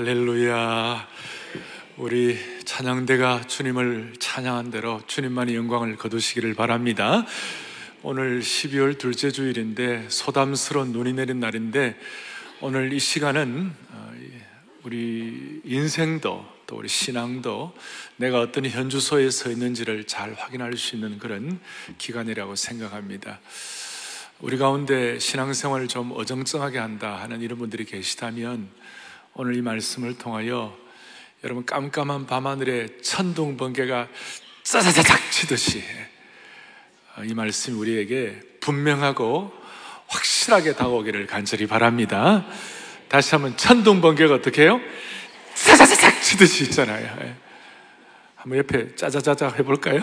할렐루야. 우리 찬양대가 주님을 찬양한 대로 주님만의 영광을 거두시기를 바랍니다. 오늘 12월 둘째 주일인데 소담스러운 눈이 내린 날인데 오늘 이 시간은 어, 우리 인생도 또 우리 신앙도 내가 어떤 현주소에 서 있는지를 잘 확인할 수 있는 그런 기간이라고 생각합니다. 우리 가운데 신앙생활을 좀 어정쩡하게 한다 하는 이런 분들이 계시다면 오늘 이 말씀을 통하여 여러분 깜깜한 밤하늘에 천둥 번개가 짜자자작 치듯이 어, 이 말씀이 우리에게 분명하고 확실하게 다가오기를 간절히 바랍니다. 다시 한번 천둥 번개가 어떻게 해요? 짜자자작 치듯이 있잖아요. 예. 한번 옆에 짜자자작 해볼까요?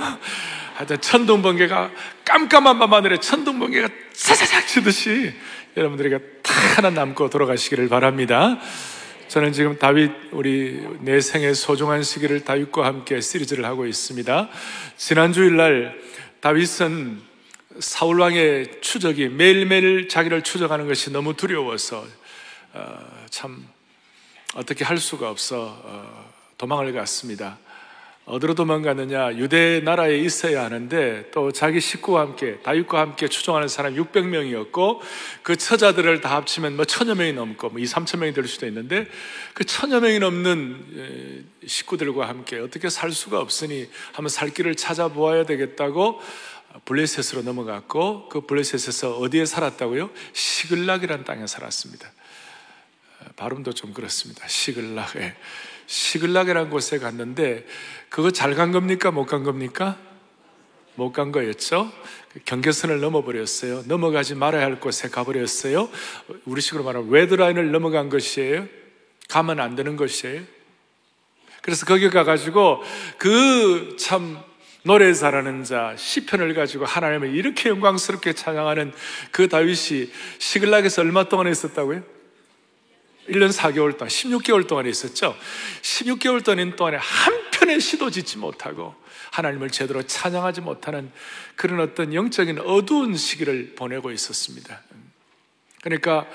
하여튼 천둥 번개가 깜깜한 밤하늘에 천둥 번개가 짜자작 치듯이 여러분들에게 다 하나 남고 돌아가시기를 바랍니다. 저는 지금 다윗 우리 내 생의 소중한 시기를 다윗과 함께 시리즈를 하고 있습니다. 지난 주일날 다윗은 사울 왕의 추적이 매일매일 자기를 추적하는 것이 너무 두려워서 어, 참 어떻게 할 수가 없어 어, 도망을 갔습니다. 어디로 도망가느냐? 유대 나라에 있어야 하는데 또 자기 식구와 함께 다윗과 함께 추종하는 사람 600명이었고 그 처자들을 다 합치면 뭐 천여 명이 넘고 뭐 2, 3천 명이 될 수도 있는데 그 천여 명이 넘는 식구들과 함께 어떻게 살 수가 없으니 한번 살 길을 찾아보아야 되겠다고 블레셋으로 넘어갔고 그 블레셋에서 어디에 살았다고요? 시글락이라는 땅에 살았습니다. 발음도 좀 그렇습니다. 시글락에. 시글락이라는 곳에 갔는데 그거 잘 간 겁니까? 못 간 겁니까? 못 간 거였죠? 경계선을 넘어버렸어요. 넘어가지 말아야 할 곳에 가버렸어요. 우리식으로 말하면 레드라인을 넘어간 것이에요. 가면 안 되는 것이에요. 그래서 거기 가가지고 그 참 노래 잘하는 자 시편을 가지고 하나님을 이렇게 영광스럽게 찬양하는 그 다윗이 시글락에서 얼마 동안 있었다고요? 1년 4개월 동안, 16개월 동안 있었죠. 16개월 동안에 한 편의 시도 짓지 못하고 하나님을 제대로 찬양하지 못하는 그런 어떤 영적인 어두운 시기를 보내고 있었습니다. 그러니까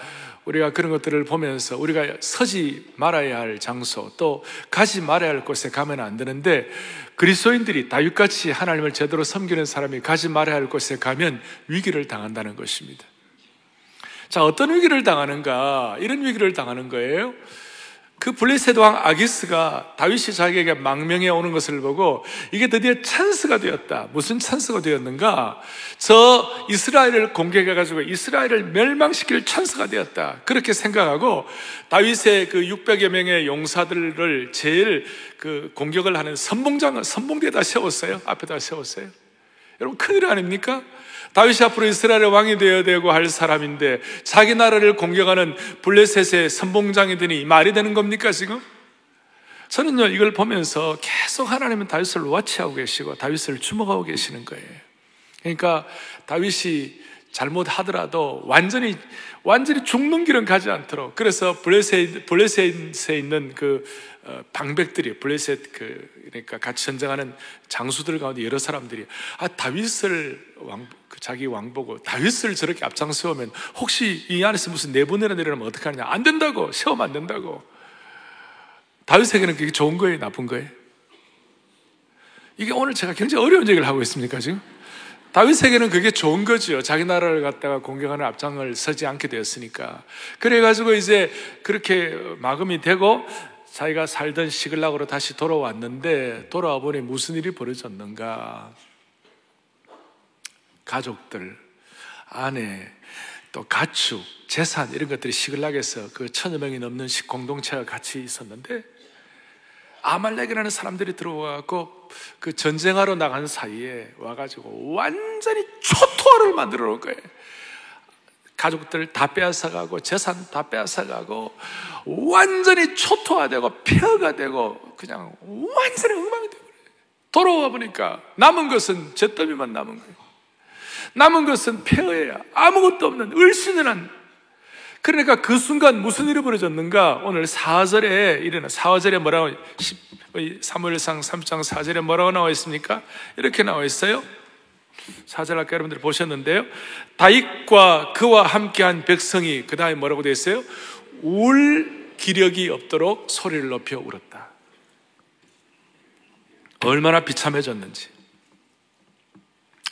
우리가 그런 것들을 보면서 우리가 서지 말아야 할 장소 또 가지 말아야 할 곳에 가면 안 되는데 그리스도인들이 다윗같이 하나님을 제대로 섬기는 사람이 가지 말아야 할 곳에 가면 위기를 당한다는 것입니다. 자, 어떤 위기를 당하는가? 이런 위기를 당하는 거예요. 그 블레셋 왕 아기스가 다윗이 자기에게 망명해 오는 것을 보고 이게 드디어 찬스가 되었다. 무슨 찬스가 되었는가? 저 이스라엘을 공격해 가지고 이스라엘을 멸망시킬 찬스가 되었다. 그렇게 생각하고 다윗의 그 600여 명의 용사들을 제일 그 공격을 하는 선봉장 선봉대에다 세웠어요. 앞에다 세웠어요. 여러분 큰일 아닙니까? 다윗이 앞으로 이스라엘의 왕이 되어야 되고 할 사람인데 자기 나라를 공격하는 블레셋의 선봉장이 되니 말이 되는 겁니까 지금? 저는요 이걸 보면서 계속 하나님은 다윗을 와치하고 계시고 다윗을 주목하고 계시는 거예요. 그러니까 다윗이 잘못하더라도 완전히 완전히 죽는 길은 가지 않도록. 그래서 블레셋 블레셋에 있는 그 어, 방백들이 블레셋 그 그러니까 같이 전쟁하는 장수들 가운데 여러 사람들이 아 다윗을 왕그 자기 왕 보고 다윗을 저렇게 앞장 세우면 혹시 이 안에서 무슨 내보내려 내려면 어떡하느냐? 안 된다고. 세우면 안 된다고. 다윗에게는 그게 좋은 거예요? 나쁜 거예요? 이게 오늘 제가 굉장히 어려운 얘기를 하고 있습니까 지금 다윗에게는 그게 좋은 거죠. 자기 나라를 갖다가 공격하는 앞장을 서지 않게 되었으니까. 그래가지고 이제 그렇게 마음이 되고 자기가 살던 시글락으로 다시 돌아왔는데 돌아와 보니 무슨 일이 벌어졌는가? 가족들, 아내, 또 가축, 재산 이런 것들이 시글락에서 그 천여 명이 넘는 공동체가 같이 있었는데 아말렉이라는 사람들이 들어와갖고 그 전쟁하러 나간 사이에 와가지고 완전히 초토화를 만들어 놓은 거예요. 가족들 다 빼앗아가고 재산 다 빼앗아가고 완전히 초토화되고 폐허가 되고 그냥 완전히 엉망이 되고 돌아와 보니까 남은 것은 잿더미만 남은 거예요. 남은 것은 폐허야. 아무것도 없는 을신은한 그러니까 그 순간 무슨 일이 벌어졌는가? 오늘 4절에 일어나 4절에 뭐라고 3월상 3장 4절에 뭐라고 나와 있습니까? 이렇게 나와 있어요. 4절 아까 여러분들 보셨는데요. 다윗과 그와 함께한 백성이 그 다음에 뭐라고 되어 있어요? 울 기력이 없도록 소리를 높여 울었다. 얼마나 비참해졌는지,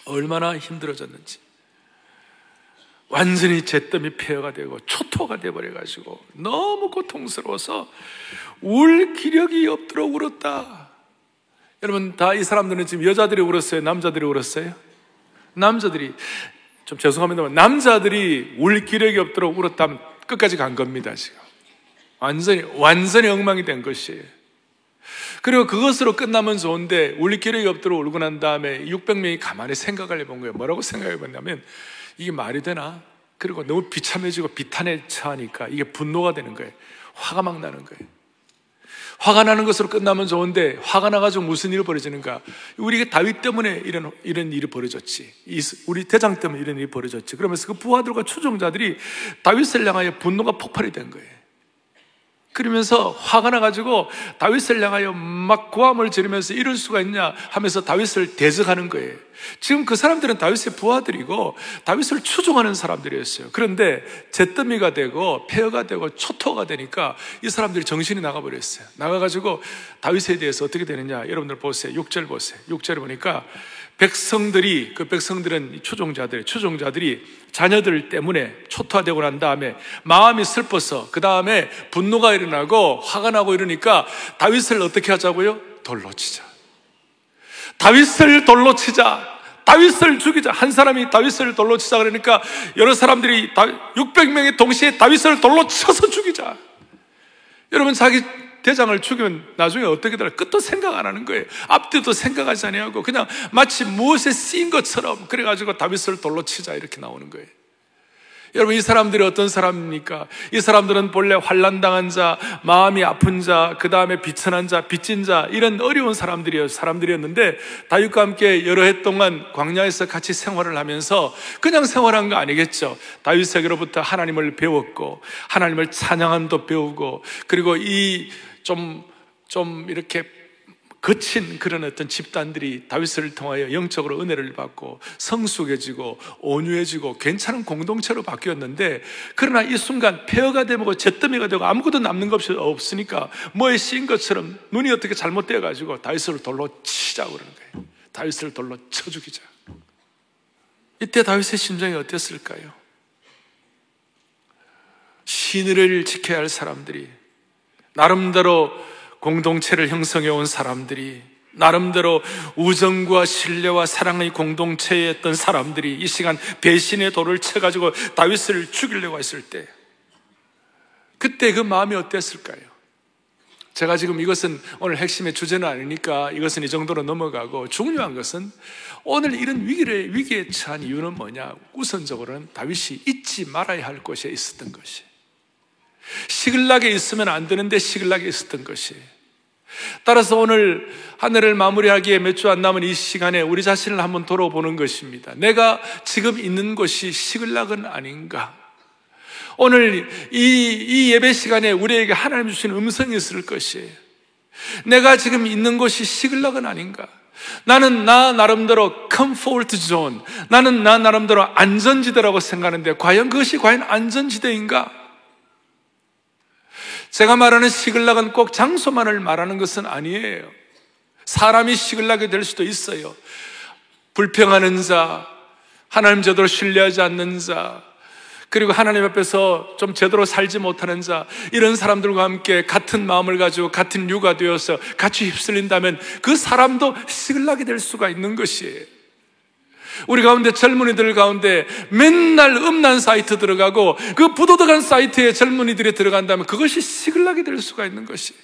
얼마나 힘들어졌는지. 완전히 잿더미 폐허가 되고 초토가 되어버려가지고 너무 고통스러워서 울 기력이 없도록 울었다. 여러분 다 이 사람들은 지금 여자들이 울었어요? 남자들이 울었어요? 남자들이 좀 죄송합니다만 남자들이 울 기력이 없도록 울었다면 끝까지 간 겁니다 지금 완전히 완전히 엉망이 된 것이에요. 그리고 그것으로 끝나면 좋은데 울 기력이 없도록 울고 난 다음에 600명이 가만히 생각을 해본 거예요. 뭐라고 생각해 봤냐면 이게 말이 되나? 그리고 너무 비참해지고 비탄에 처하니까 이게 분노가 되는 거예요. 화가 막 나는 거예요. 화가 나는 것으로 끝나면 좋은데 화가 나가지고 무슨 일이 벌어지는가? 우리가 다윗 때문에 이런 이런 일이 벌어졌지. 우리 대장 때문에 이런 일이 벌어졌지. 그러면서 그 부하들과 추종자들이 다윗을 향하여 분노가 폭발이 된 거예요. 그러면서 화가 나가지고 다윗을 향하여 막 고함을 지르면서 이럴 수가 있냐 하면서 다윗을 대적하는 거예요. 지금 그 사람들은 다윗의 부하들이고 다윗을 추종하는 사람들이었어요. 그런데 잿더미가 되고 폐허가 되고 초토가 되니까 이 사람들이 정신이 나가버렸어요. 나가가지고 다윗에 대해서 어떻게 되느냐 여러분들 보세요. 6절 보세요. 6절을 보니까 백성들이 그 백성들은 추종자들 추종자들이 자녀들 때문에 초토화되고 난 다음에 마음이 슬퍼서 그 다음에 분노가 일어나고 화가 나고 이러니까 다윗을 어떻게 하자고요? 돌로 치자. 다윗을 돌로 치자. 다윗을 죽이자. 한 사람이 다윗을 돌로 치자 그러니까 여러 사람들이 600명이 동시에 다윗을 돌로 쳐서 죽이자. 여러분 자기 대장을 죽이면 나중에 어떻게 될까? 끝도 생각 안 하는 거예요. 앞뒤도 생각하지 아니하고 그냥 마치 무엇에 쓰인 것처럼 그래가지고 다윗을 돌로 치자 이렇게 나오는 거예요. 여러분 이 사람들이 어떤 사람입니까? 이 사람들은 본래 환란 당한 자, 마음이 아픈 자, 그 다음에 비천한 자, 빚진 자 이런 어려운 사람들이었 사람들이었는데 다윗과 함께 여러 해 동안 광야에서 같이 생활을 하면서 그냥 생활한 거 아니겠죠? 다윗에게로부터 하나님을 배웠고 하나님을 찬양함도 배우고 그리고 이 좀, 좀 이렇게 거친 그런 어떤 집단들이 다윗을 통하여 영적으로 은혜를 받고 성숙해지고 온유해지고 괜찮은 공동체로 바뀌었는데 그러나 이 순간 폐허가 되고 잿더미가 되고 아무것도 남는 것이 없으니까 뭐에 씌인 것처럼 눈이 어떻게 잘못되어 가지고 다윗을 돌로 치자고 그러는 거예요. 다윗을 돌로 쳐 죽이자. 이때 다윗의 심정이 어땠을까요? 신의를 지켜야 할 사람들이 나름대로 공동체를 형성해 온 사람들이 나름대로 우정과 신뢰와 사랑의 공동체였던 사람들이 이 시간 배신의 돌을 쳐가지고 다윗을 죽이려고 했을 때 그때 그 마음이 어땠을까요? 제가 지금 이것은 오늘 핵심의 주제는 아니니까 이것은 이 정도로 넘어가고 중요한 것은 오늘 이런 위기를, 위기에 처한 이유는 뭐냐? 우선적으로는 다윗이 잊지 말아야 할 곳에 있었던 것이. 시글락에 있으면 안 되는데 시글락에 있었던 것이. 따라서 오늘 한 해를 마무리하기에 몇 주 안 남은 이 시간에 우리 자신을 한번 돌아보는 것입니다. 내가 지금 있는 곳이 시글락은 아닌가? 오늘 이, 이 예배 시간에 우리에게 하나님 주신 음성이 있을 것이에요. 내가 지금 있는 곳이 시글락은 아닌가? 나는 나 나름대로 comfort zone, 나는 나 나름대로 안전지대라고 생각하는데 과연 그것이 과연 안전지대인가? 제가 말하는 시글락은 꼭 장소만을 말하는 것은 아니에요. 사람이 시글락이 될 수도 있어요. 불평하는 자, 하나님 제대로 신뢰하지 않는 자, 그리고 하나님 앞에서 좀 제대로 살지 못하는 자, 이런 사람들과 함께 같은 마음을 가지고 같은 유가 되어서 같이 휩쓸린다면 그 사람도 시글락이 될 수가 있는 것이에요. 우리 가운데 젊은이들 가운데 맨날 음란 사이트 들어가고 그 부도덕한 사이트에 젊은이들이 들어간다면 그것이 시글락이 될 수가 있는 것이.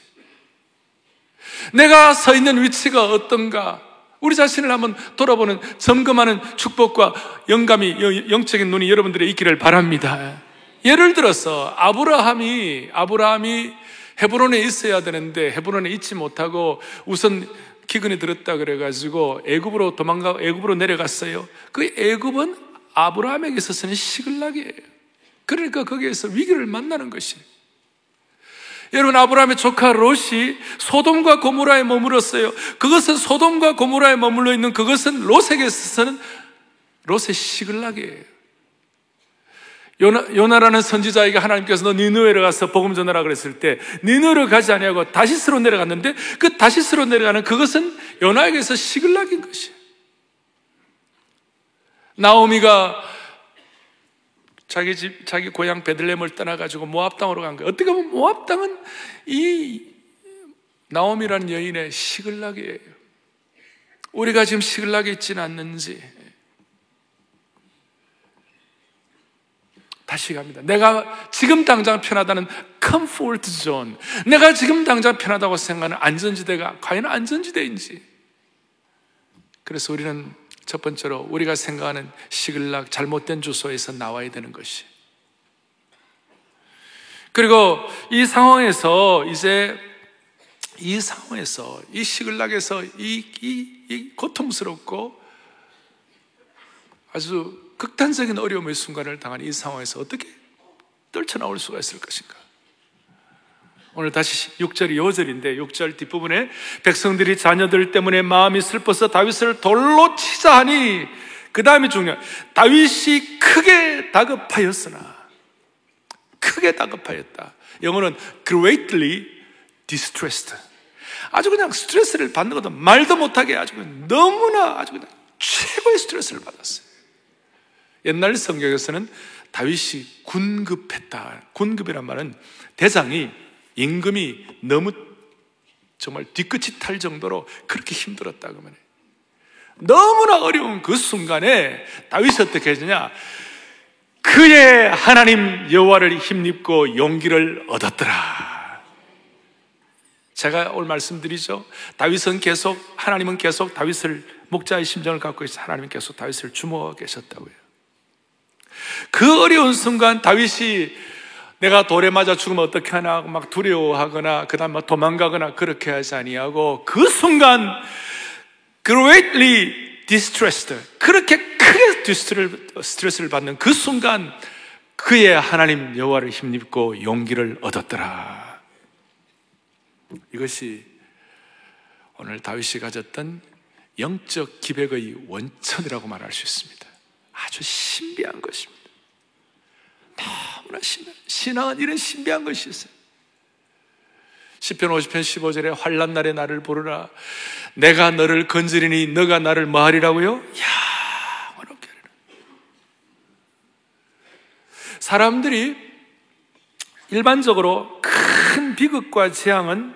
내가 서 있는 위치가 어떤가? 우리 자신을 한번 돌아보는 점검하는 축복과 영감이 영적인 눈이 여러분들의 있기를 바랍니다. 예를 들어서 아브라함이 아브라함이 헤브론에 있어야 되는데 헤브론에 있지 못하고 우선 기근이 들었다 그래가지고 애굽으로 도망가 애굽으로 내려갔어요. 그 애굽은 아브라함에게 있어서는 시글락이에요. 그러니까 거기에서 위기를 만나는 것이. 여러분 아브라함의 조카 롯이 소돔과 고모라에 머물었어요. 그것은 소돔과 고모라에 머물러 있는 그것은 롯에게 있어서는 롯의 시글락이에요. 요나, 요나 라는 선지자에게 하나님께서 너 니누에로 가서 복음 전하라 그랬을 때 니누에로 가지 아니하고 다시스로 내려갔는데 그 다시스로 내려가는 그것은 요나에게서 시글락인 것이에요. 나오미가 자기 집, 자기 고향 베들렘을 떠나가지고 모압 땅으로 간 거예요. 어떻게 보면 모압 땅은 이 나오미라는 여인의 시글락이에요. 우리가 지금 시글락에 있지는 않는지 다시 갑니다. 내가 지금 당장 편하다는 comfort zone, 내가 지금 당장 편하다고 생각하는 안전지대가 과연 안전지대인지. 그래서 우리는 첫 번째로 우리가 생각하는 시글락 잘못된 주소에서 나와야 되는 것이. 그리고 이 상황에서 이제 이 상황에서 이 시글락에서 이, 이, 이 고통스럽고 아주 극단적인 어려움의 순간을 당한 이 상황에서 어떻게 떨쳐나올 수가 있을 것인가? 오늘 다시 6절이 5절인데 6절 뒷부분에 백성들이 자녀들 때문에 마음이 슬퍼서 다윗을 돌로 치자 하니 그 다음이 중요한 다윗이 크게 다급하였으나 크게 다급하였다. 영어는 greatly distressed. 아주 그냥 스트레스를 받는 것도 말도 못하게 아주 너무나 아주 그냥 최고의 스트레스를 받았어요. 옛날 성경에서는 다윗이 군급했다. 군급이란 말은 대장이 임금이 너무 정말 뒤끝이 탈 정도로 그렇게 힘들었다 그러면 너무나 어려운 그 순간에 다윗이 어떻게 했느냐? 그의 하나님 여호와를 힘입고 용기를 얻었더라. 제가 오늘 말씀드리죠. 다윗은 계속 하나님은 계속 다윗을 목자의 심정을 갖고 있어 하나님은 계속 다윗을 주목하고 계셨다고요. 그 어려운 순간 다윗이 내가 돌에 맞아 죽으면 어떻게 하나 막 두려워하거나 그다음 막 도망가거나 그렇게 하지 아니하고 그 순간 greatly distressed 그렇게 크게 스트레스를 받는 그 순간 그의 하나님 여호와를 힘입고 용기를 얻었더라. 이것이 오늘 다윗이 가졌던 영적 기백의 원천이라고 말할 수 있습니다. 아주 신비한 것입니다. 너무나 신비한, 신앙은 이런 신비한 것이 있어요. 10편 50편 15절에 환란 날에 나를 부르라. 내가 너를 건드리니 너가 나를 뭐하리라고요? 야, 어렵게 사람들이 일반적으로 큰 비극과 재앙은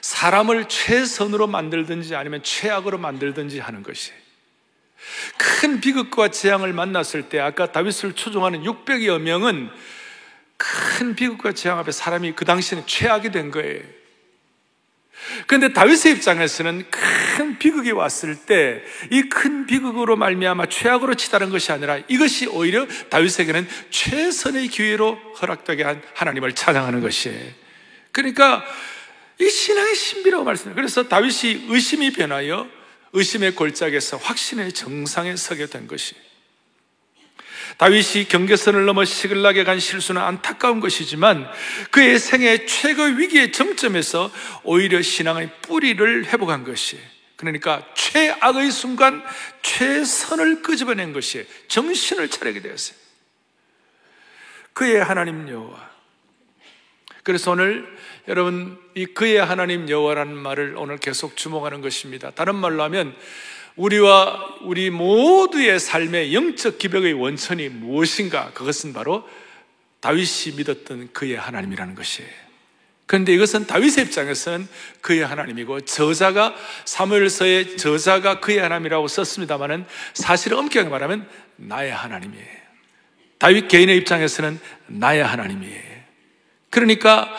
사람을 최선으로 만들든지 아니면 최악으로 만들든지 하는 것이에요. 큰 비극과 재앙을 만났을 때 아까 다윗을 추종하는 600여 명은 큰 비극과 재앙 앞에 사람이 그 당시에는 최악이 된 거예요. 그런데 다윗의 입장에서는 큰 비극이 왔을 때 이 큰 비극으로 말미암아 최악으로 치다는 것이 아니라 이것이 오히려 다윗에게는 최선의 기회로 허락되게 한 하나님을 찬양하는 것이에요. 그러니까 이 신앙의 신비라고 말씀해요. 그래서 다윗이 의심이 변하여 의심의 골짜기에서 확신의 정상에 서게 된 것이 다윗이 경계선을 넘어 시글락에 간 실수는 안타까운 것이지만 그의 생애 최고 위기의 정점에서 오히려 신앙의 뿌리를 회복한 것이 그러니까 최악의 순간 최선을 끄집어낸 것이 정신을 차리게 되었어요. 그의 하나님 여호와. 그래서 오늘 여러분 이 그의 하나님 여호와라는 말을 오늘 계속 주목하는 것입니다. 다른 말로 하면 우리와 우리 모두의 삶의 영적 기백의 원천이 무엇인가? 그것은 바로 다윗이 믿었던 그의 하나님이라는 것이에요. 그런데 이것은 다윗의 입장에서는 그의 하나님이고 저자가 사무엘서의 저자가 그의 하나님이라고 썼습니다만은 사실 엄격하게 말하면 나의 하나님이에요. 다윗 개인의 입장에서는 나의 하나님이에요. 그러니까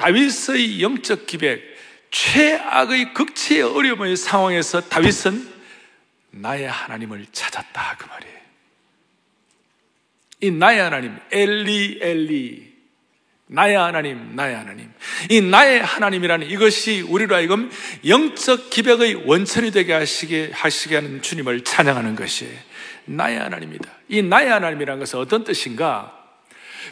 다윗의 영적 기백, 최악의 극치의 어려움의 상황에서 다윗은 나의 하나님을 찾았다 그 말이에요. 이 나의 하나님, 엘리 엘리, 나의 하나님, 나의 하나님. 이 나의 하나님이라는 이것이 우리로 하여금 영적 기백의 원천이 되게 하시게, 하시게 하는 주님을 찬양하는 것이 나의 하나님이다. 이 나의 하나님이라는 것은 어떤 뜻인가?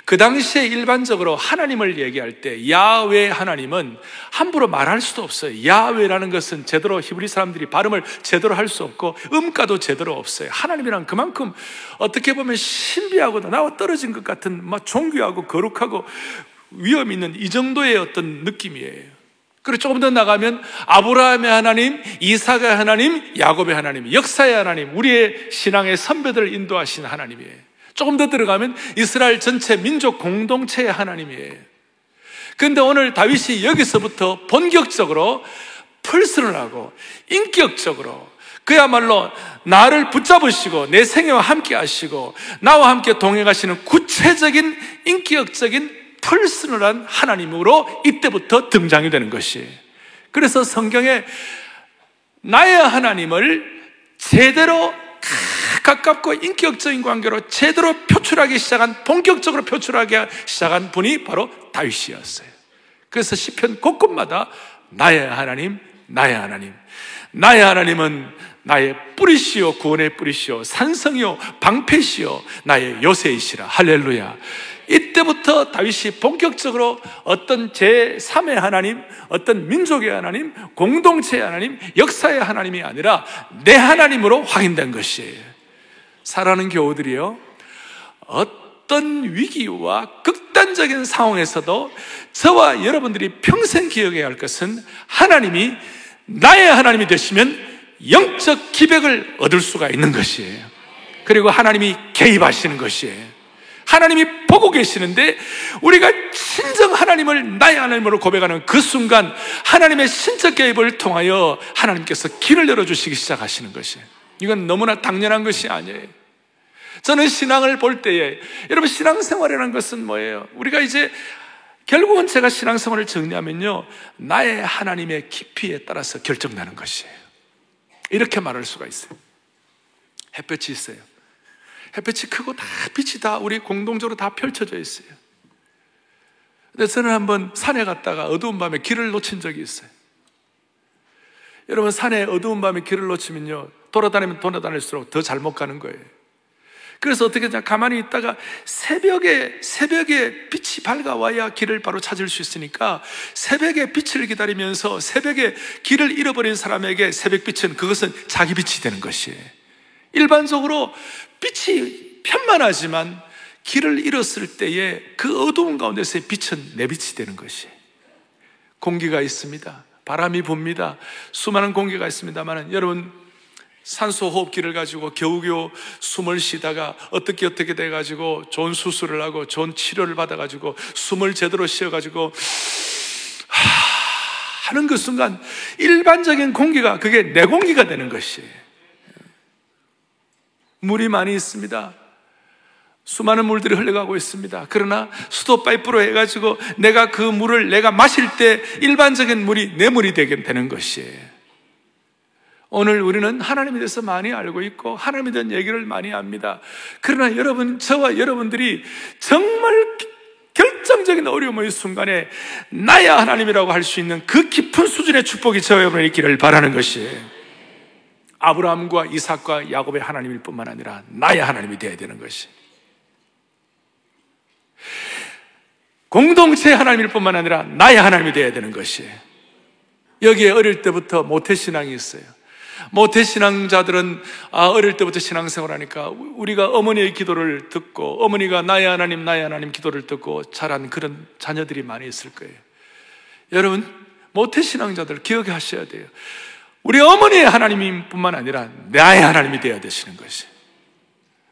그 당시에 일반적으로 하나님을 얘기할 때 야외 하나님은 함부로 말할 수도 없어요. 야외라는 것은 제대로 히브리 사람들이 발음을 제대로 할 수 없고 음가도 제대로 없어요. 하나님이란 그만큼 어떻게 보면 신비하고 나와 떨어진 것 같은 막 종교하고 거룩하고 위험 있는 이 정도의 어떤 느낌이에요. 그리고 조금 더 나가면 아브라함의 하나님, 이삭의 하나님, 야곱의 하나님, 역사의 하나님, 우리의 신앙의 선배들을 인도하신 하나님이에요. 조금 더 들어가면 이스라엘 전체 민족 공동체의 하나님이에요. 그런데 오늘 다윗이 여기서부터 본격적으로 풀스를 하고 인격적으로 그야말로 나를 붙잡으시고 내 생애와 함께 하시고 나와 함께 동행하시는 구체적인 인격적인 풀스널한 하나님으로 이때부터 등장이 되는 것이에요. 그래서 성경에 나의 하나님을 제대로 가깝고 인격적인 관계로 제대로 표출하기 시작한 본격적으로 표출하기 시작한 분이 바로 다윗이었어요. 그래서 시편 곳곳마다 나의 하나님, 나의 하나님, 나의 하나님은 나의 뿌리시오 구원의 뿌리시오 산성이요 방패시오 나의 요새이시라 할렐루야. 이때부터 다윗이 본격적으로 어떤 제3의 하나님, 어떤 민족의 하나님, 공동체의 하나님, 역사의 하나님이 아니라 내 하나님으로 확인된 것이에요. 사랑하는 교우들이요. 어떤 위기와 극단적인 상황에서도 저와 여러분들이 평생 기억해야 할 것은 하나님이 나의 하나님이 되시면 영적 기백을 얻을 수가 있는 것이에요. 그리고 하나님이 개입하시는 것이에요. 하나님이 보고 계시는데 우리가 진정 하나님을 나의 하나님으로 고백하는 그 순간 하나님의 신적 개입을 통하여 하나님께서 길을 열어주시기 시작하시는 것이에요. 이건 너무나 당연한 것이 아니에요. 저는 신앙을 볼 때에 여러분 신앙생활이라는 것은 뭐예요? 우리가 이제 결국은 제가 신앙생활을 정리하면요 나의 하나님의 깊이에 따라서 결정나는 것이에요. 이렇게 말할 수가 있어요. 햇볕이 있어요. 햇볕이 크고 다 빛이 다 우리 공동적으로 다 펼쳐져 있어요. 근데 저는 한번 산에 갔다가 어두운 밤에 길을 놓친 적이 있어요. 여러분 산에 어두운 밤에 길을 놓치면요 돌아다니면 돌아다닐수록 더 잘못 가는 거예요. 그래서 어떻게 냐 가만히 있다가 새벽에 새벽에 빛이 밝아와야 길을 바로 찾을 수 있으니까 새벽에 빛을 기다리면서 새벽에 길을 잃어버린 사람에게 새벽 빛은 그것은 자기 빛이 되는 것이에요. 일반적으로 빛이 편만하지만 길을 잃었을 때에 그 어두운 가운데서의 빛은 내 빛이 되는 것이 공기가 있습니다. 바람이 붑니다. 수많은 공기가 있습니다만 여러분 산소 호흡기를 가지고 겨우겨우 숨을 쉬다가 어떻게 어떻게 돼 가지고 좋은 수술을 하고 좋은 치료를 받아 가지고 숨을 제대로 쉬어 가지고 하는 그 순간 일반적인 공기가 그게 내 공기가 되는 것이에요. 물이 많이 있습니다. 수많은 물들이 흘러가고 있습니다. 그러나 수도 파이프로 해가지고 내가 그 물을 내가 마실 때 일반적인 물이 내 물이 되게 되는 것이에요. 오늘 우리는 하나님에 대해서 많이 알고 있고 하나님에 대한 얘기를 많이 합니다. 그러나 여러분, 저와 여러분들이 정말 결정적인 어려움의 순간에 나야 하나님이라고 할 수 있는 그 깊은 수준의 축복이 저와 여러분에 있기를 바라는 것이에요. 아브라함과 이삭과 야곱의 하나님일 뿐만 아니라 나의 하나님이 되어야 되는 것이. 공동체의 하나님일 뿐만 아니라 나의 하나님이 되어야 되는 것이. 여기에 어릴 때부터 모태신앙이 있어요. 모태신앙자들은 아, 어릴 때부터 신앙생활 하니까 우리가 어머니의 기도를 듣고 어머니가 나의 하나님, 나의 하나님 기도를 듣고 자란 그런 자녀들이 많이 있을 거예요. 여러분, 모태 신앙자들 기억하셔야 돼요. 우리 어머니의 하나님뿐만 아니라 나의 하나님이 되어야 되시는 것이.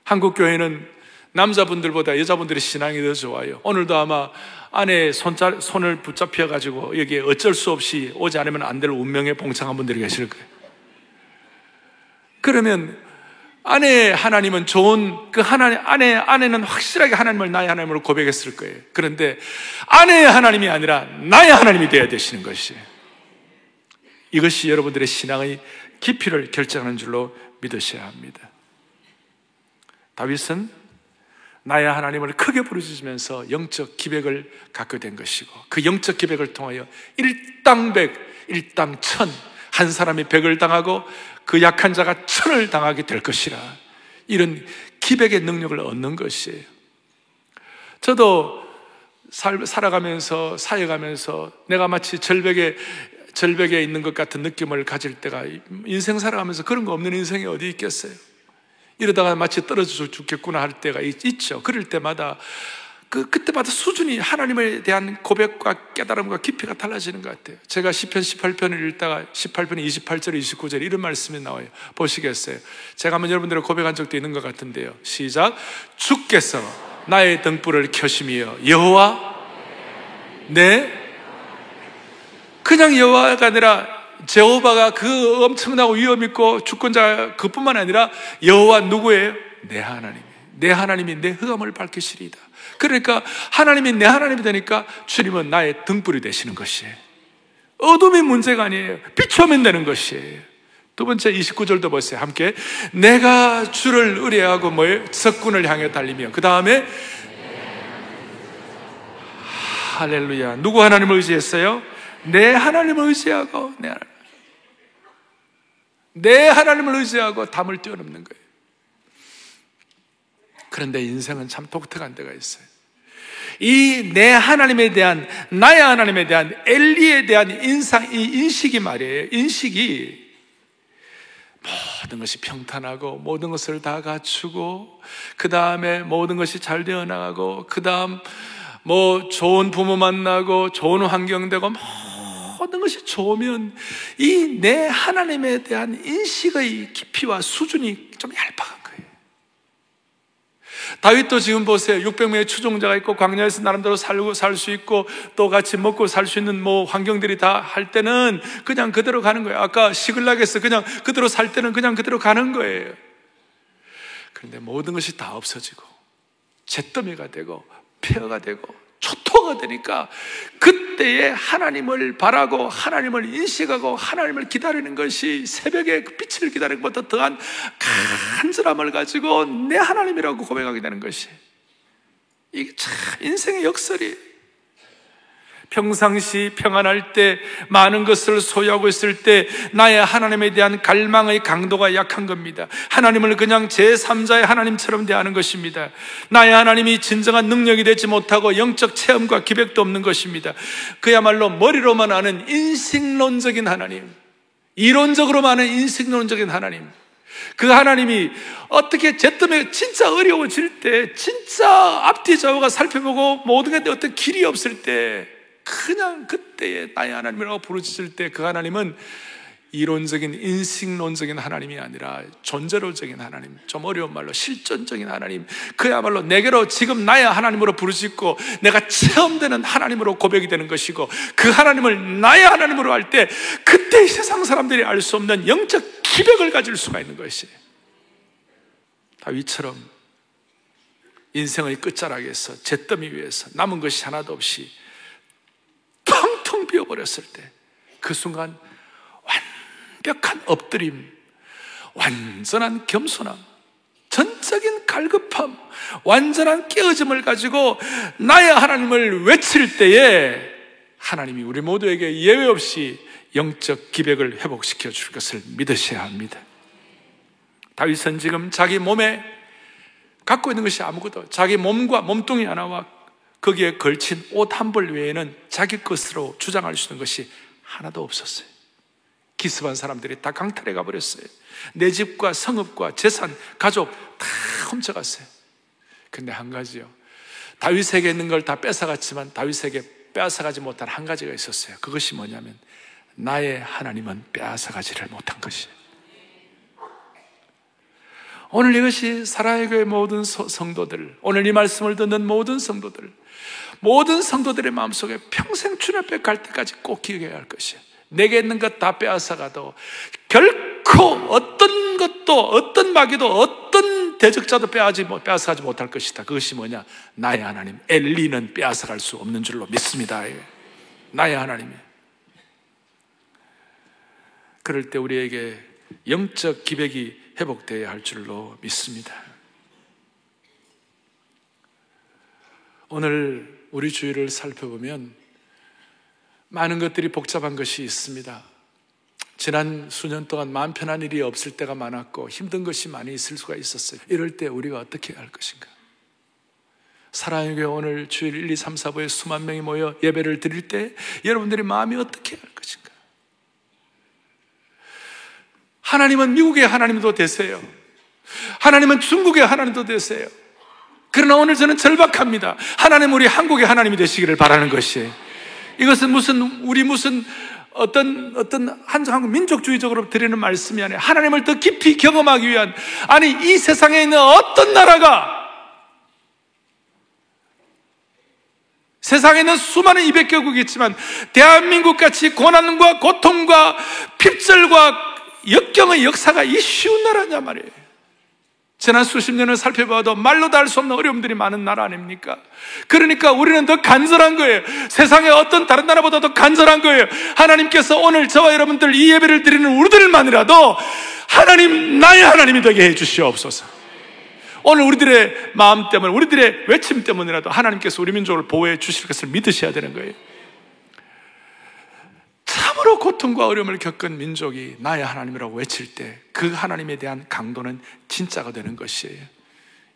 한국 교회는 남자분들보다 여자분들의 신앙이 더 좋아요. 오늘도 아마 아내 손자, 손을 붙잡혀 가지고 여기에 어쩔 수 없이 오지 않으면 안 될 운명에 봉창한 분들이 계실 거예요. 그러면 아내의 하나님은 좋은 그 하나님 아내 아내는 확실하게 하나님을 나의 하나님으로 고백했을 거예요. 그런데 아내의 하나님이 아니라 나의 하나님이 되어야 되시는 것이에요. 이것이 여러분들의 신앙의 깊이를 결정하는 줄로 믿으셔야 합니다. 다윗은 나의 하나님을 크게 부르짖으면서 영적 기백을 갖게 된 것이고 그 영적 기백을 통하여 일당백, 일당천 한 사람이 백을 당하고 그 약한 자가 천을 당하게 될 것이라 이런 기백의 능력을 얻는 것이에요. 저도 살, 살아가면서, 사역하면서 내가 마치 절벽에, 절벽에 있는 것 같은 느낌을 가질 때가 인생 살아가면서 그런 거 없는 인생이 어디 있겠어요? 이러다가 마치 떨어져 죽겠구나 할 때가 있, 죠 그럴 때마다 그 그때마다 수준이 하나님에 대한 고백과 깨달음과 깊이가 달라지는 것 같아요. 제가 시편 18편을 읽다가 18편 28절 29절 이런 말씀이 나와요. 보시겠어요? 제가 한번 여러분들을 고백한 적도 있는 것 같은데요. 시작. 주께서 나의 등불을 켜심이여 여호와 네 그냥 여호와가 아니라 제호바가 그 엄청나고 위험 있고 주권자 그뿐만 아니라 여호와 누구예요? 내 하나님. 내 하나님이 내 흑암을 밝히시리이다. 그러니까 하나님이 내 하나님이 되니까 주님은 나의 등불이 되시는 것이에요. 어둠이 문제가 아니에요. 오면 되는 것이에요. 두 번째 29절도 보세요. 함께 내가 주를 의뢰하고 뭐예요? 석군을 향해 달리며 그 다음에 할렐루야. 누구 하나님을 의지했어요? 내 하나님을 의지하고. 내 하나님을 의지하고 담을 뛰어넘는 거예요. 그런데 인생은 참 독특한 데가 있어요. 이 내 하나님에 대한, 나의 하나님에 대한 엘리에 대한 인상, 이 인식이 말이에요. 인식이 모든 것이 평탄하고 모든 것을 다 갖추고 그 다음에 모든 것이 잘 되어 나가고 그 다음 뭐 좋은 부모 만나고 좋은 환경 되고 모든 것이 좋으면 이 내 하나님에 대한 인식의 깊이와 수준이 좀 얄팍한 다윗도 지금 보세요. 600명의 추종자가 있고 광야에서 나름대로 살고 살 수 있고 또 같이 먹고 살 수 있는 뭐 환경들이 다 할 때는 그냥 그대로 가는 거예요. 아까 시글락에서 그냥 그대로 살 때는 그냥 그대로 가는 거예요. 그런데 모든 것이 다 없어지고 잿더미가 되고 폐허가 되고 초토가 되니까 그때에 하나님을 바라고 하나님을 인식하고 하나님을 기다리는 것이 새벽에 그 빛을 기다리는 것보다 더한 간절함을 가지고 내 하나님이라고 고백하게 되는 것이 이게 참 인생의 역설이 평상시 평안할 때 많은 것을 소유하고 있을 때 나의 하나님에 대한 갈망의 강도가 약한 겁니다. 하나님을 그냥 제3자의 하나님처럼 대하는 것입니다. 나의 하나님이 진정한 능력이 되지 못하고 영적 체험과 기백도 없는 것입니다. 그야말로 머리로만 아는 인식론적인 하나님, 이론적으로만 아는 인식론적인 하나님. 그 하나님이 어떻게 제 때문에 진짜 어려워질 때, 진짜 앞뒤 좌우가 살펴보고 모든 게 어떤 길이 없을 때, 그냥 그때에 나의 하나님이라고 부르짖을 때 그 하나님은 이론적인 인식론적인 하나님이 아니라 존재론적인 하나님, 좀 어려운 말로 실존적인 하나님, 그야말로 내게로 지금 나의 하나님으로 부르짖고 내가 체험되는 하나님으로 고백이 되는 것이고 그 하나님을 나의 하나님으로 할 때 그때 세상 사람들이 알 수 없는 영적 기백을 가질 수가 있는 것이에요. 다위처럼 인생의 끝자락에서 잿더미 위에서 남은 것이 하나도 없이 텅텅 비어버렸을 때 그 순간 완벽한 엎드림, 완전한 겸손함, 전적인 갈급함, 완전한 깨어짐을 가지고 나의 하나님을 외칠 때에 하나님이 우리 모두에게 예외 없이 영적 기백을 회복시켜 줄 것을 믿으셔야 합니다. 다윗은 지금 자기 몸에 갖고 있는 것이 아무것도 자기 몸과 몸뚱이 하나와 거기에 걸친 옷 한 벌 외에는 자기 것으로 주장할 수 있는 것이 하나도 없었어요. 기습한 사람들이 다 강탈해 가버렸어요. 내 집과 성읍과 재산, 가족 다 훔쳐갔어요. 근데 한 가지요. 다윗에게 있는 걸 다 뺏어갔지만 다윗에게 빼앗아가지 못한 한 가지가 있었어요. 그것이 뭐냐면 나의 하나님은 빼앗아가지를 못한 것이에요. 오늘 이것이 사랑의 교회 모든 성도들, 오늘 이 말씀을 듣는 모든 성도들, 모든 성도들의 마음속에 평생 주님 앞에 갈 때까지 꼭 기억해야 할 것이에요. 내게 있는 것 다 빼앗아가도 결코 어떤 것도 어떤 마귀도 어떤 대적자도 빼앗지, 빼앗아가지 못할 것이다. 그것이 뭐냐? 나의 하나님 엘리는 빼앗아갈 수 없는 줄로 믿습니다. 나의 하나님이. 그럴 때 우리에게 영적 기백이 회복되어야 할 줄로 믿습니다. 오늘 우리 주위를 살펴보면 많은 것들이 복잡한 것이 있습니다. 지난 수년 동안 마음 편한 일이 없을 때가 많았고 힘든 것이 많이 있을 수가 있었어요. 이럴 때 우리가 어떻게 할 것인가? 사랑의 교회 오늘 주일 1, 2, 3, 4부에 수만 명이 모여 예배를 드릴 때 여러분들의 마음이 어떻게 할 것인가? 하나님은 미국의 하나님도 되세요. 하나님은 중국의 하나님도 되세요. 그러나 오늘 저는 절박합니다. 하나님 우리 한국의 하나님이 되시기를 바라는 것이 이것은 무슨 우리 무슨 어떤 어떤 한국 민족주의적으로 드리는 말씀이 아니라 하나님을 더 깊이 경험하기 위한 아니 이 세상에 있는 어떤 나라가 세상에는 수많은 200개국이 있지만 대한민국 같이 고난과 고통과 핍절과 역경의 역사가 이 쉬운 나라냐 말이에요. 지난 수십 년을 살펴봐도 말로도 할수 없는 어려움들이 많은 나라 아닙니까? 그러니까 우리는 더 간절한 거예요. 세상의 어떤 다른 나라보다 더 간절한 거예요. 하나님께서 오늘 저와 여러분들 이 예배를 드리는 우리들만이라도 하나님, 나의 하나님이 되게 해 주시옵소서. 오늘 우리들의 마음 때문에, 우리들의 외침 때문이라도 하나님께서 우리 민족을 보호해 주실 것을 믿으셔야 되는 거예요. 참으로 고통과 어려움을 겪은 민족이 나의 하나님이라고 외칠 때 그 하나님에 대한 강도는 진짜가 되는 것이에요.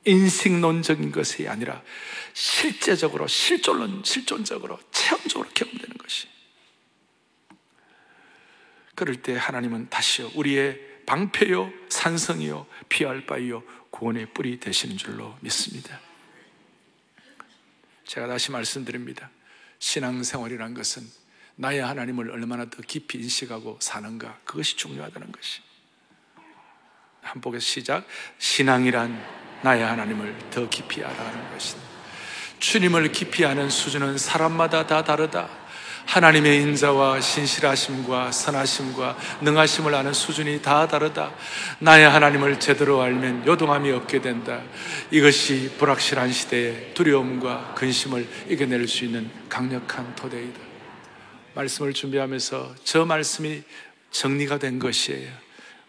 인식론적인 것이 아니라 실제적으로, 실존론, 실존적으로, 체험적으로 경험되는 것이. 그럴 때 하나님은 다시요, 우리의 방패요, 산성이요, 피할 바이요, 구원의 뿌리 되시는 줄로 믿습니다. 제가 다시 말씀드립니다. 신앙생활이란 것은 나의 하나님을 얼마나 더 깊이 인식하고 사는가 그것이 중요하다는 것이. 한복에서 시작. 신앙이란 나의 하나님을 더 깊이 알아가는 것이다. 주님을 깊이 아는 수준은 사람마다 다 다르다. 하나님의 인자와 신실하심과 선하심과 능하심을 아는 수준이 다 다르다. 나의 하나님을 제대로 알면 요동함이 없게 된다. 이것이 불확실한 시대에 두려움과 근심을 이겨낼 수 있는 강력한 토대이다. 말씀을 준비하면서 저 말씀이 정리가 된 것이에요.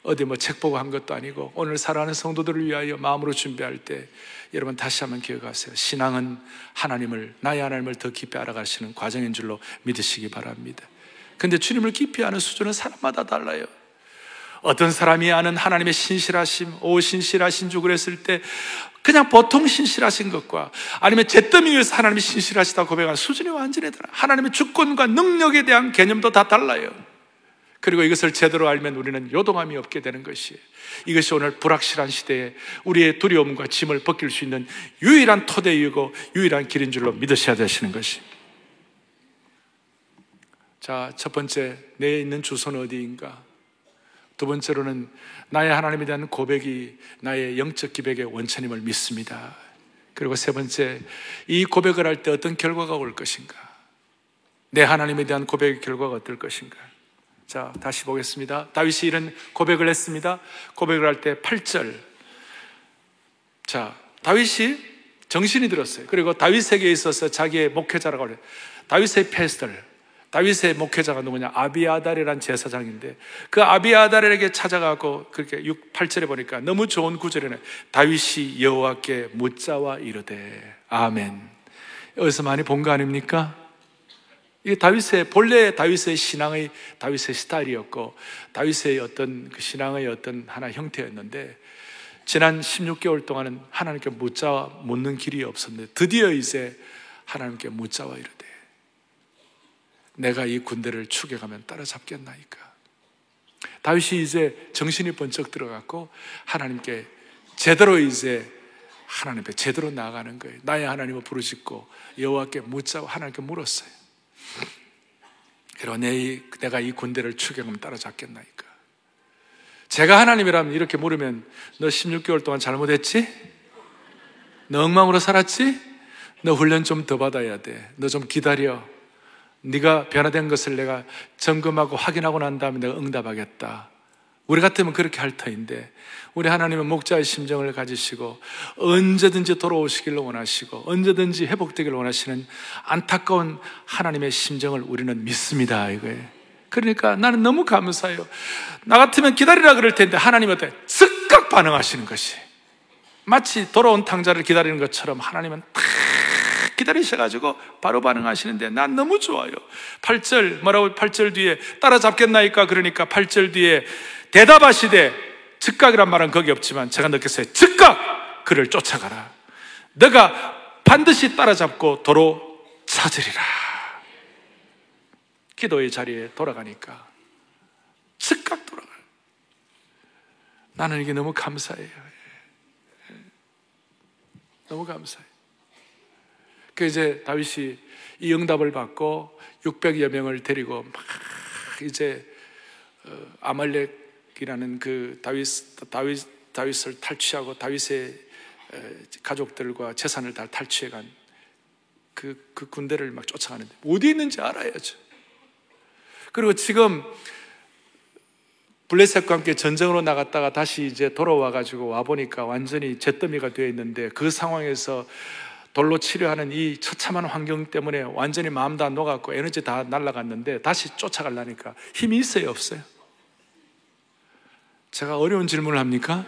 어디 뭐 책 보고 한 것도 아니고 오늘 살아가는 성도들을 위하여 마음으로 준비할 때 여러분 다시 한번 기억하세요. 신앙은 하나님을, 나의 하나님을 더 깊이 알아가시는 과정인 줄로 믿으시기 바랍니다. 근데 주님을 깊이 아는 수준은 사람마다 달라요. 어떤 사람이 아는 하나님의 신실하심, 오 신실하신 주 그랬을 때 그냥 보통 신실하신 것과 아니면 잿더미 위에서 하나님이 신실하시다 고백한 수준이 완전히 달라. 하나님의 주권과 능력에 대한 개념도 다 달라요. 그리고 이것을 제대로 알면 우리는 요동함이 없게 되는 것이에요. 이것이 오늘 불확실한 시대에 우리의 두려움과 짐을 벗길 수 있는 유일한 토대이고 유일한 길인 줄로 믿으셔야 되시는 것이. 자, 첫 번째, 내 있는 주소는 어디인가? 두 번째로는 나의 하나님에 대한 고백이 나의 영적 기백의 원천임을 믿습니다. 그리고 세 번째, 이 고백을 할 때 어떤 결과가 올 것인가? 내 하나님에 대한 고백의 결과가 어떨 것인가? 자, 다시 보겠습니다. 다윗이 이런 고백을 했습니다. 고백을 할 때 8절. 자, 다윗이 정신이 들었어요. 그리고 다윗에게 있어서 자기의 목회자라고 그래요. 다윗의 패스들. 다윗의 목회자가 누구냐? 아비아달이란 제사장인데 그 아비아달에게 찾아가고 그렇게 6, 8절에 보니까 너무 좋은 구절이네. 다윗이 여호와께 묻자와 이르되 아멘. 여기서 많이 본 거 아닙니까? 이게 다윗의 본래 다윗의 신앙의 다윗의 스타일이었고 다윗의 어떤 그 신앙의 어떤 하나 형태였는데 지난 16개월 동안은 하나님께 묻자 묻는 길이 없었는데 드디어 이제 하나님께 묻자와 이르되 내가 이 군대를 추격하면 따라잡겠나이까. 다윗이 이제 정신이 번쩍 들어갔고 하나님께 제대로 이제 하나님 앞에 제대로 나아가는 거예요. 나의 하나님을 부르짖고 여호와께 묻자고 하나님께 물었어요. 그러 내, 내가 이 군대를 추격하면 따라잡겠나이까. 제가 하나님이라면 이렇게 물으면 너 16개월 동안 잘못했지? 너 엉망으로 살았지? 너 훈련 좀 더 받아야 돼. 너 좀 기다려. 네가 변화된 것을 내가 점검하고 확인하고 난 다음에 내가 응답하겠다. 우리 같으면 그렇게 할 터인데 우리 하나님은 목자의 심정을 가지시고 언제든지 돌아오시기를 원하시고 언제든지 회복되기를 원하시는 안타까운 하나님의 심정을 우리는 믿습니다. 이거예요. 그러니까 나는 너무 감사해요. 나 같으면 기다리라 그럴 텐데 하나님은 즉각 반응하시는 것이 마치 돌아온 탕자를 기다리는 것처럼 하나님은 탁 기다리셔가지고 바로 반응하시는데 난 너무 좋아요. 8절, 뭐라고 8절 뒤에 따라잡겠나이까? 그러니까 8절 뒤에 대답하시되 즉각이란 말은 거기 없지만 제가 느꼈어요. 즉각 그를 쫓아가라. 내가 반드시 따라잡고 도로 찾으리라. 기도의 자리에 돌아가니까 즉각 돌아가요. 나는 이게 너무 감사해요. 너무 감사해요. 그 이제 다윗이 이 응답을 받고 600여 명을 데리고 막 이제 어, 아말렉이라는 그 다윗 다윗 다윗을 탈취하고 다윗의 가족들과 재산을 다 탈취해간 그, 그 군대를 막 쫓아가는데 어디 있는지 알아야죠. 그리고 지금 블레셋과 함께 전쟁으로 나갔다가 다시 이제 돌아와 가지고 와 보니까 완전히 잿더미가 되어 있는데 그 상황에서 돌로 치료하는 이 처참한 환경 때문에 완전히 마음 다 녹았고 에너지 다 날라갔는데 다시 쫓아가려니까 힘이 있어요, 없어요? 제가 어려운 질문을 합니까?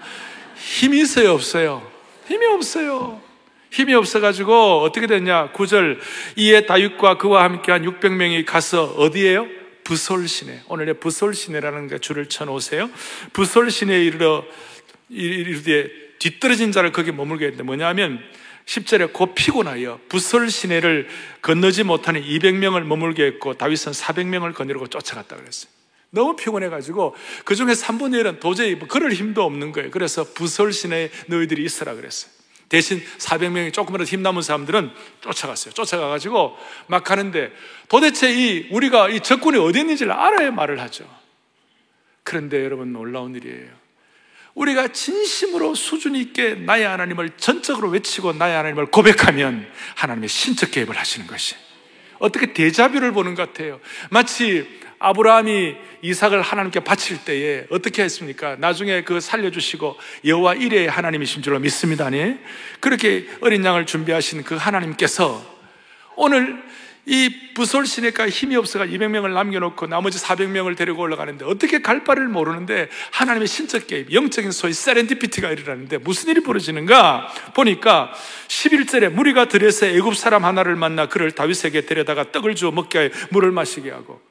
힘이 있어요, 없어요? 힘이 없어요. 힘이 없어가지고 어떻게 됐냐? 9절 이에 다윗과 그와 함께한 600명이 가서 어디에요? 부솔 시내. 오늘의 부솔 시내라는 그 줄을 쳐놓으세요. 부솔 시내에 이르러 이르되 뒤떨어진 자를 거기 머물게 했는데 뭐냐면 10절에 곧 피곤하여 부설 시내를 건너지 못하는 200명을 머물게 했고 다윗은 400명을 거느리고 쫓아갔다 그랬어요. 너무 피곤해가지고 그 중에 3분의 1은 도저히 뭐 걸을 힘도 없는 거예요. 그래서 부설 시내에 너희들이 있으라 그랬어요. 대신 400명이 조금이라도 힘 남은 사람들은 쫓아갔어요. 쫓아가가지고 막 가는데 도대체 이 우리가 이 적군이 어디 있는지를 알아야 말을 하죠. 그런데 여러분 놀라운 일이에요. 우리가 진심으로 수준 있게 나의 하나님을 전적으로 외치고 나의 하나님을 고백하면 하나님의 신적 개입을 하시는 것이 어떻게 대자뷰를 보는 것 같아요. 마치 아브라함이 이삭을 하나님께 바칠 때에 어떻게 했습니까? 나중에 그 살려주시고 여호와 이레의 하나님이신 줄로 믿습니다. 아니? 그렇게 어린 양을 준비하신 그 하나님께서 오늘 이 부솔 시내가 힘이 없어가 200명을 남겨놓고 나머지 400명을 데리고 올라가는데 어떻게 갈 바를 모르는데 하나님의 신적 개입, 영적인 소위 세렌디피티가 일어나는데 무슨 일이 벌어지는가 보니까 11절에 무리가 들에서 애굽 사람 하나를 만나 그를 다윗에게 데려다가 떡을 주어 먹게 하여 물을 마시게 하고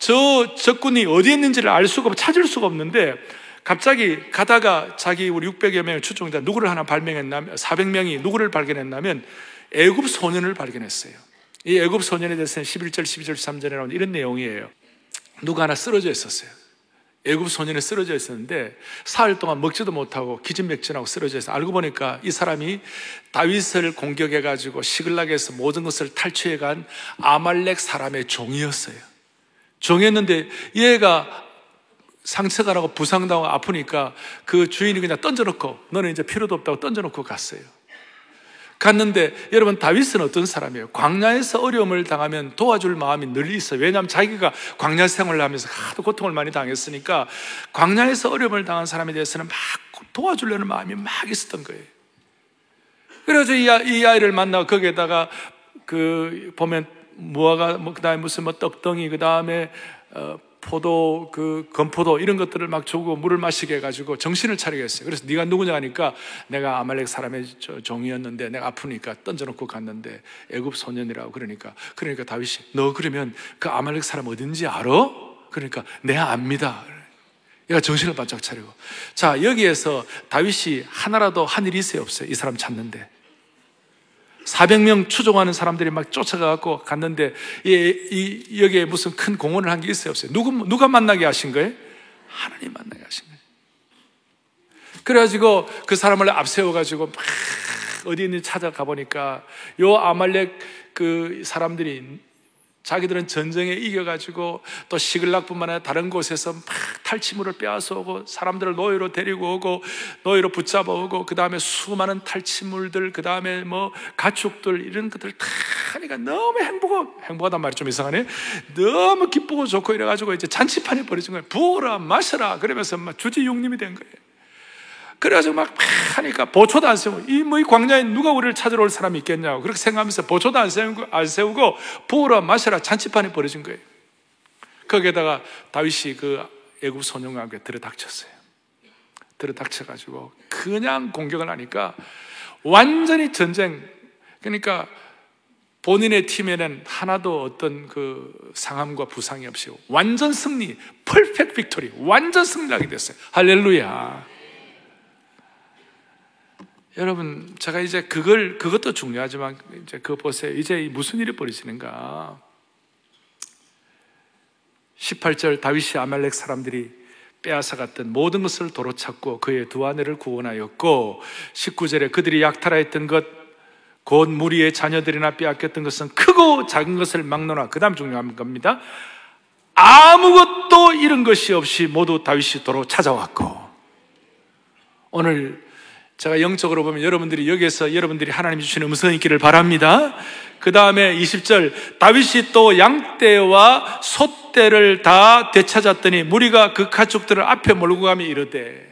저 적군이 어디에 있는지를 알 수가 없, 찾을 수가 없는데 갑자기 가다가 자기 우리 600여 명의 추종자 누구를 하나 발명했냐면 400명이 누구를 발견했냐면 애굽 소년을 발견했어요. 이 애굽 소년에 대해서는 11절, 12절, 13절에 나온 이런 내용이에요. 누가 하나 쓰러져 있었어요. 애굽 소년이 쓰러져 있었는데 사흘 동안 먹지도 못하고 기진맥진하고 쓰러져 있어. 알고 보니까 이 사람이 다윗을 공격해 가지고 시글락에서 모든 것을 탈취해 간 아말렉 사람의 종이었어요. 종이었는데 얘가 상처가 나고 부상당하고 아프니까 그 주인이 그냥 던져놓고 너는 이제 필요도 없다고 던져놓고 갔어요. 갔는데 여러분 다윗은 어떤 사람이에요? 광야에서 어려움을 당하면 도와줄 마음이 늘 있어요. 왜냐하면 자기가 광야 생활을 하면서 하도 고통을 많이 당했으니까 광야에서 어려움을 당한 사람에 대해서는 막 도와주려는 마음이 막 있었던 거예요. 그래서 이, 이 아이를 만나고 거기에다가 그 보면 무화과 뭐 그다음에 무슨 뭐 떡덩이 그다음에 어, 포도, 그 건포도 이런 것들을 막 주고 물을 마시게 해가지고 정신을 차리게 했어요. 그래서 네가 누구냐 하니까 내가 아말렉 사람의 종이었는데 내가 아프니까 던져놓고 갔는데 애굽 소년이라고 그러니까 그러니까 다윗이 너 그러면 그 아말렉 사람 어딘지 알아? 그러니까 내 압니다. 얘가 정신을 바짝 차리고 자 여기에서 다윗이 하나라도 한 일이 있어요 없어요? 이 사람 찾는데 400명 추종하는 사람들이 막 쫓아가고 갔는데 이, 이, 여기에 무슨 큰 공헌을 한 게 있어요 없어요? 누구, 누가 만나게 하신 거예요? 하나님 만나게 하신 거예요. 그래가지고 그 사람을 앞세워가지고 막 어디 있는지 찾아가 보니까 요 아말렉 그 사람들이 자기들은 전쟁에 이겨가지고 또 시글락뿐만 아니라 다른 곳에서 막 탈취물을 빼앗아오고 사람들을 노예로 데리고 오고 노예로 붙잡아 오고 그 다음에 수많은 탈취물들 그 다음에 뭐 가축들 이런 것들 다 하니까 너무 행복하고 행복하단 말이 좀 이상하네. 너무 기쁘고 좋고 이래가지고 이제 잔치판이 벌어진 거예요. 부어라 마셔라. 그러면서 막 주지육림이 된 거예요 그래가지고 막 하니까 보초도 안 세우고, 이, 뭐, 이 광야에 누가 우리를 찾으러 올 사람이 있겠냐고. 그렇게 생각하면서 보초도 안 세우고, 안 세우고, 부으라, 마셔라, 잔치판이 벌어진 거예요. 거기에다가 다윗이 그 애굽 소년과 함께 들어닥쳤어요. 들어닥쳐가지고, 그냥 공격을 하니까, 완전히 전쟁, 그러니까, 본인의 팀에는 하나도 어떤 그 상함과 부상이 없이 완전 승리, perfect victory, 완전 승리하게 됐어요. 할렐루야. 여러분, 제가 이제 그걸, 그것도 중요하지만, 이제 그거 보세요. 이제 무슨 일이 벌어지는가. 18절 다윗이 아말렉 사람들이 빼앗아갔던 모든 것을 도로 찾고 그의 두 아내를 구원하였고 19절에 그들이 약탈하였던 것, 곧 무리의 자녀들이나 빼앗겼던 것은 크고 작은 것을 막론하 그 다음 중요한 겁니다. 아무것도 잃은 것이 없이 모두 다윗이 도로 찾아왔고 오늘 제가 영적으로 보면 여러분들이 여기에서 여러분들이 하나님 주시는 음성이 있기를 바랍니다. 그 다음에 20절 다윗이 또 양떼와 소떼를 다 되찾았더니 무리가 그 가축들을 앞에 몰고 가며 이르되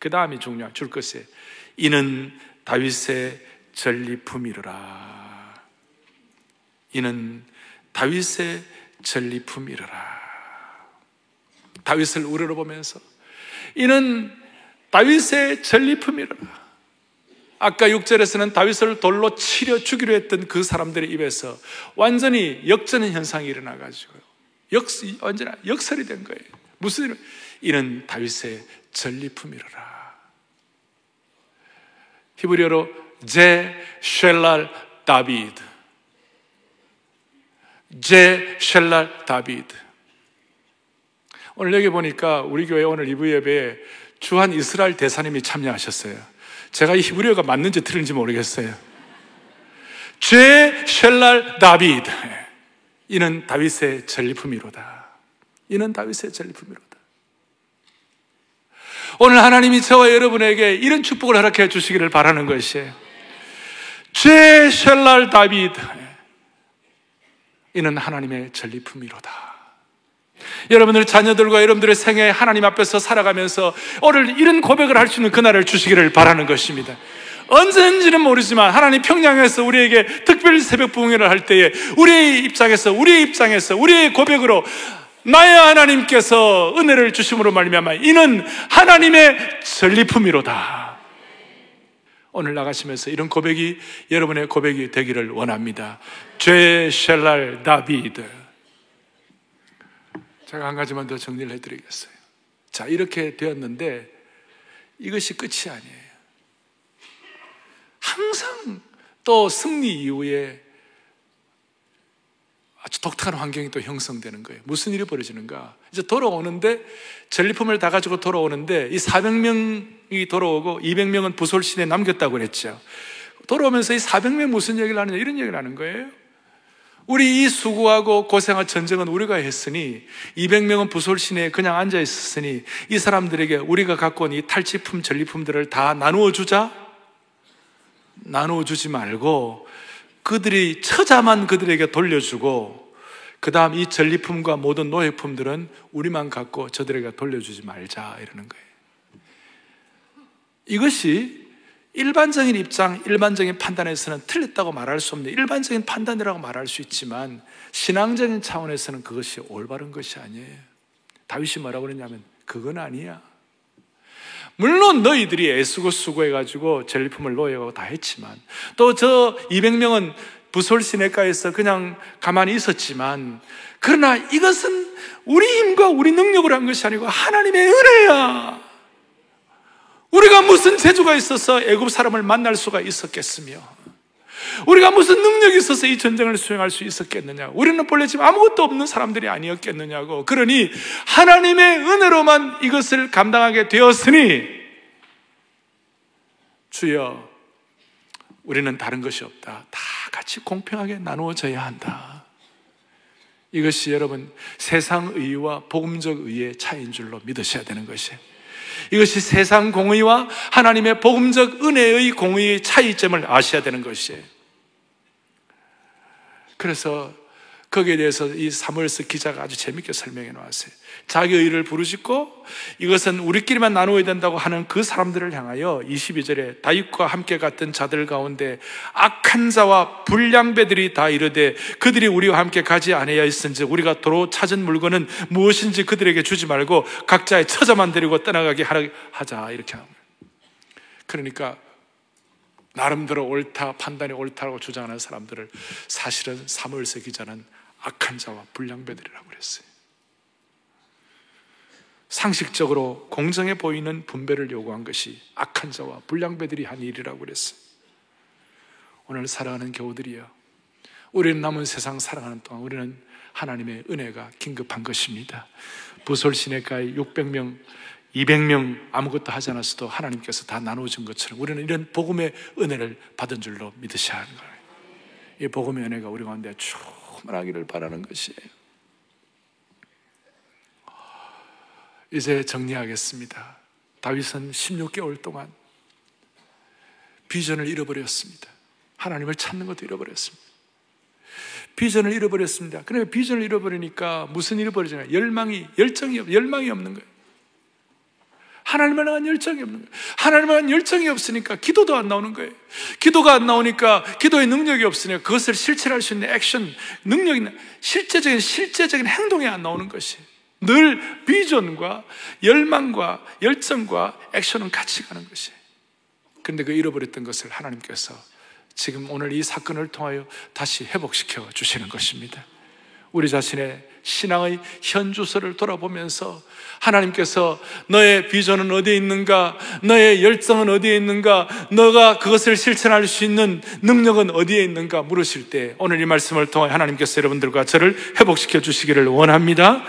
그 다음이 중요한 줄 것에 이는 다윗의 전리품이로라. 이는 다윗의 전리품이로라. 다윗을 우러러 보면서 이는 다윗의 전리품이로라 아까 6절에서는 다윗을 돌로 치려 죽이려 했던 그 사람들의 입에서 완전히 역전의 현상이 일어나가지고 역, 완전 역설이 된 거예요. 무슨 일? 이는 다윗의 전리품이로라. 히브리어로 זה שלל דוד. זה שלל דוד. 오늘 여기 보니까 우리 교회 오늘 2부 예배에 주한 이스라엘 대사님이 참여하셨어요. 제가 이 히브리어가 맞는지 틀린지 모르겠어요. זה שלל דוד. 이는 다윗의 전리품이로다. 이는 다윗의 전리품이로다. 오늘 하나님이 저와 여러분에게 이런 축복을 허락해 주시기를 바라는 것이에요. 죄 쉘랄 다비드. 이는 하나님의 전리품이로다. 여러분들 자녀들과 여러분들의 생애 하나님 앞에서 살아가면서 오늘 이런 고백을 할 수 있는 그날을 주시기를 바라는 것입니다. 언제인지는 모르지만 하나님 평양에서 우리에게 특별 새벽 부흥회를 할 때에 우리의 입장에서 우리의 입장에서 우리의 고백으로 나의 하나님께서 은혜를 주심으로 말미암아 이는 하나님의 전리품이로다. 오늘 나가시면서 이런 고백이 여러분의 고백이 되기를 원합니다. 죄 샬랄 다비드 제가 한 가지만 더 정리를 해드리겠어요. 자, 이렇게 되었는데 이것이 끝이 아니에요. 항상 또 승리 이후에 아주 독특한 환경이 또 형성되는 거예요. 무슨 일이 벌어지는가? 이제 돌아오는데 전리품을 다 가지고 돌아오는데 이 400명이 돌아오고 200명은 부솔신에 남겼다고 그랬죠. 돌아오면서 이 400명 무슨 얘기를 하느냐 이런 얘기를 하는 거예요. 우리 이 수고하고 고생한 전쟁은 우리가 했으니 200명은 부솔신에 그냥 앉아 있었으니 이 사람들에게 우리가 갖고 온 이 탈취품 전리품들을 다 나누어 주자 나누어 주지 말고 그들이 처자만 그들에게 돌려주고 그 다음 이 전리품과 모든 노예품들은 우리만 갖고 저들에게 돌려주지 말자 이러는 거예요. 이것이 일반적인 입장, 일반적인 판단에서는 틀렸다고 말할 수 없는 일반적인 판단이라고 말할 수 있지만 신앙적인 차원에서는 그것이 올바른 것이 아니에요. 다윗이 뭐라고 그랬냐면 그건 아니야. 물론 너희들이 애쓰고 수고해가지고 전리품을 노예하고 다 했지만 또 저 200명은 부솔 시내가에서 그냥 가만히 있었지만 그러나 이것은 우리 힘과 우리 능력으로 한 것이 아니고 하나님의 은혜야. 우리가 무슨 재주가 있어서 애굽 사람을 만날 수가 있었겠으며 우리가 무슨 능력이 있어서 이 전쟁을 수행할 수 있었겠느냐? 우리는 본래 지금 아무것도 없는 사람들이 아니었겠느냐고. 그러니 하나님의 은혜로만 이것을 감당하게 되었으니 주여 우리는 다른 것이 없다. 다 같이 공평하게 나누어져야 한다. 이것이 여러분 세상 의와 복음적 의의 차이인 줄로 믿으셔야 되는 것이에요. 이것이 세상 공의와 하나님의 복음적 은혜의 공의의 차이점을 아셔야 되는 것이에요. 그래서 거기에 대해서 이 사무엘서 기자가 아주 재밌게 설명해 놓았어요. 자기 의를 부르짖고 이것은 우리끼리만 나누어야 된다고 하는 그 사람들을 향하여 22절에 다윗과 함께 갔던 자들 가운데 악한 자와 불량배들이 다 이르되 그들이 우리와 함께 가지 아니하여 있은즉 우리가 도로 찾은 물건은 무엇인지 그들에게 주지 말고 각자의 처자만 데리고 떠나가게 하자 이렇게 합니다. 그러니까 나름대로 옳다 판단이 옳다고 주장하는 사람들을 사실은 사무엘서 기자는 악한 자와 불량배들이라고 그랬어요. 상식적으로 공정해 보이는 분배를 요구한 것이 악한 자와 불량배들이 한 일이라고 그랬어요. 오늘 살아가는 교우들이여. 우리는 남은 세상 살아가는 동안 우리는 하나님의 은혜가 긴급한 것입니다. 부설 시내가에 600명, 200명 아무것도 하지 않았어도 하나님께서 다 나눠준 것처럼 우리는 이런 복음의 은혜를 받은 줄로 믿으셔야 하는 거예요. 이 복음의 은혜가 우리 가운데 충만하기를 바라는 것이에요. 이제 정리하겠습니다. 다윗은 16개월 동안 비전을 잃어버렸습니다. 하나님을 찾는 것도 잃어버렸습니다. 비전을 잃어버렸습니다. 그러니까 비전을 잃어버리니까 무슨 잃어버리잖아요. 열망이, 열정이, 열망이 없는 거예요. 하나님을 향한 열정이 없는 거예요. 하나님을 향한 열정이 없으니까 기도도 안 나오는 거예요. 기도가 안 나오니까 기도의 능력이 없으니까 그것을 실천할 수 있는 액션, 능력이, 실제적인, 실제적인 행동이 안 나오는 것이 늘 비전과 열망과 열정과 액션은 같이 가는 것이 그런데 그 잃어버렸던 것을 하나님께서 지금 오늘 이 사건을 통하여 다시 회복시켜 주시는 것입니다. 우리 자신의 신앙의 현주소를 돌아보면서 하나님께서 너의 비전은 어디에 있는가? 너의 열정은 어디에 있는가? 너가 그것을 실천할 수 있는 능력은 어디에 있는가? 물으실 때 오늘 이 말씀을 통해 하나님께서 여러분들과 저를 회복시켜 주시기를 원합니다.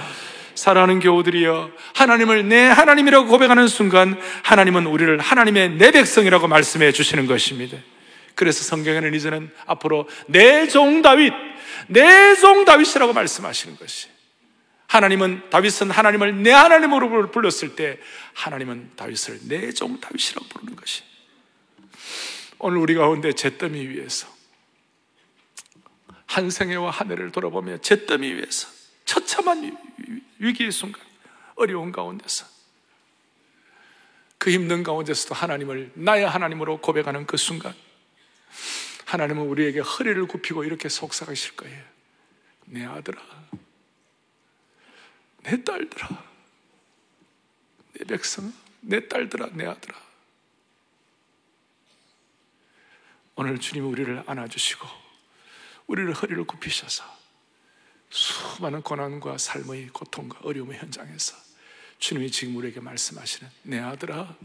사랑하는 교우들이여 하나님을 내 하나님이라고 고백하는 순간 하나님은 우리를 하나님의 내 백성이라고 말씀해 주시는 것입니다. 그래서 성경에는 이제는 앞으로 내 종 다윗, 내 종 다윗이라고 말씀하시는 것이. 하나님은 다윗은 하나님을 내 하나님으로 불렀을 때 하나님은 다윗을 내 종 다윗이라고 부르는 것이. 오늘 우리 가운데 잿더미 위에서 한 생애와 한 해를 돌아보며 잿더미 위에서 처참한 위기의 순간, 어려운 가운데서 그 힘든 가운데서도 하나님을 나의 하나님으로 고백하는 그 순간 하나님은 우리에게 허리를 굽히고 이렇게 속삭이실 거예요. 내 아들아, 내 딸들아, 내 백성, 내 딸들아, 내 아들아. 오늘 주님 우리를 안아주시고 우리를 허리를 굽히셔서 수많은 고난과 삶의 고통과 어려움의 현장에서 주님이 지금 우리에게 말씀하시는 내 아들아,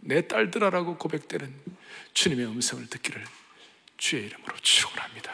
내 딸들아라고 고백되는 주님의 음성을 듣기를 주의 이름으로 축원합니다.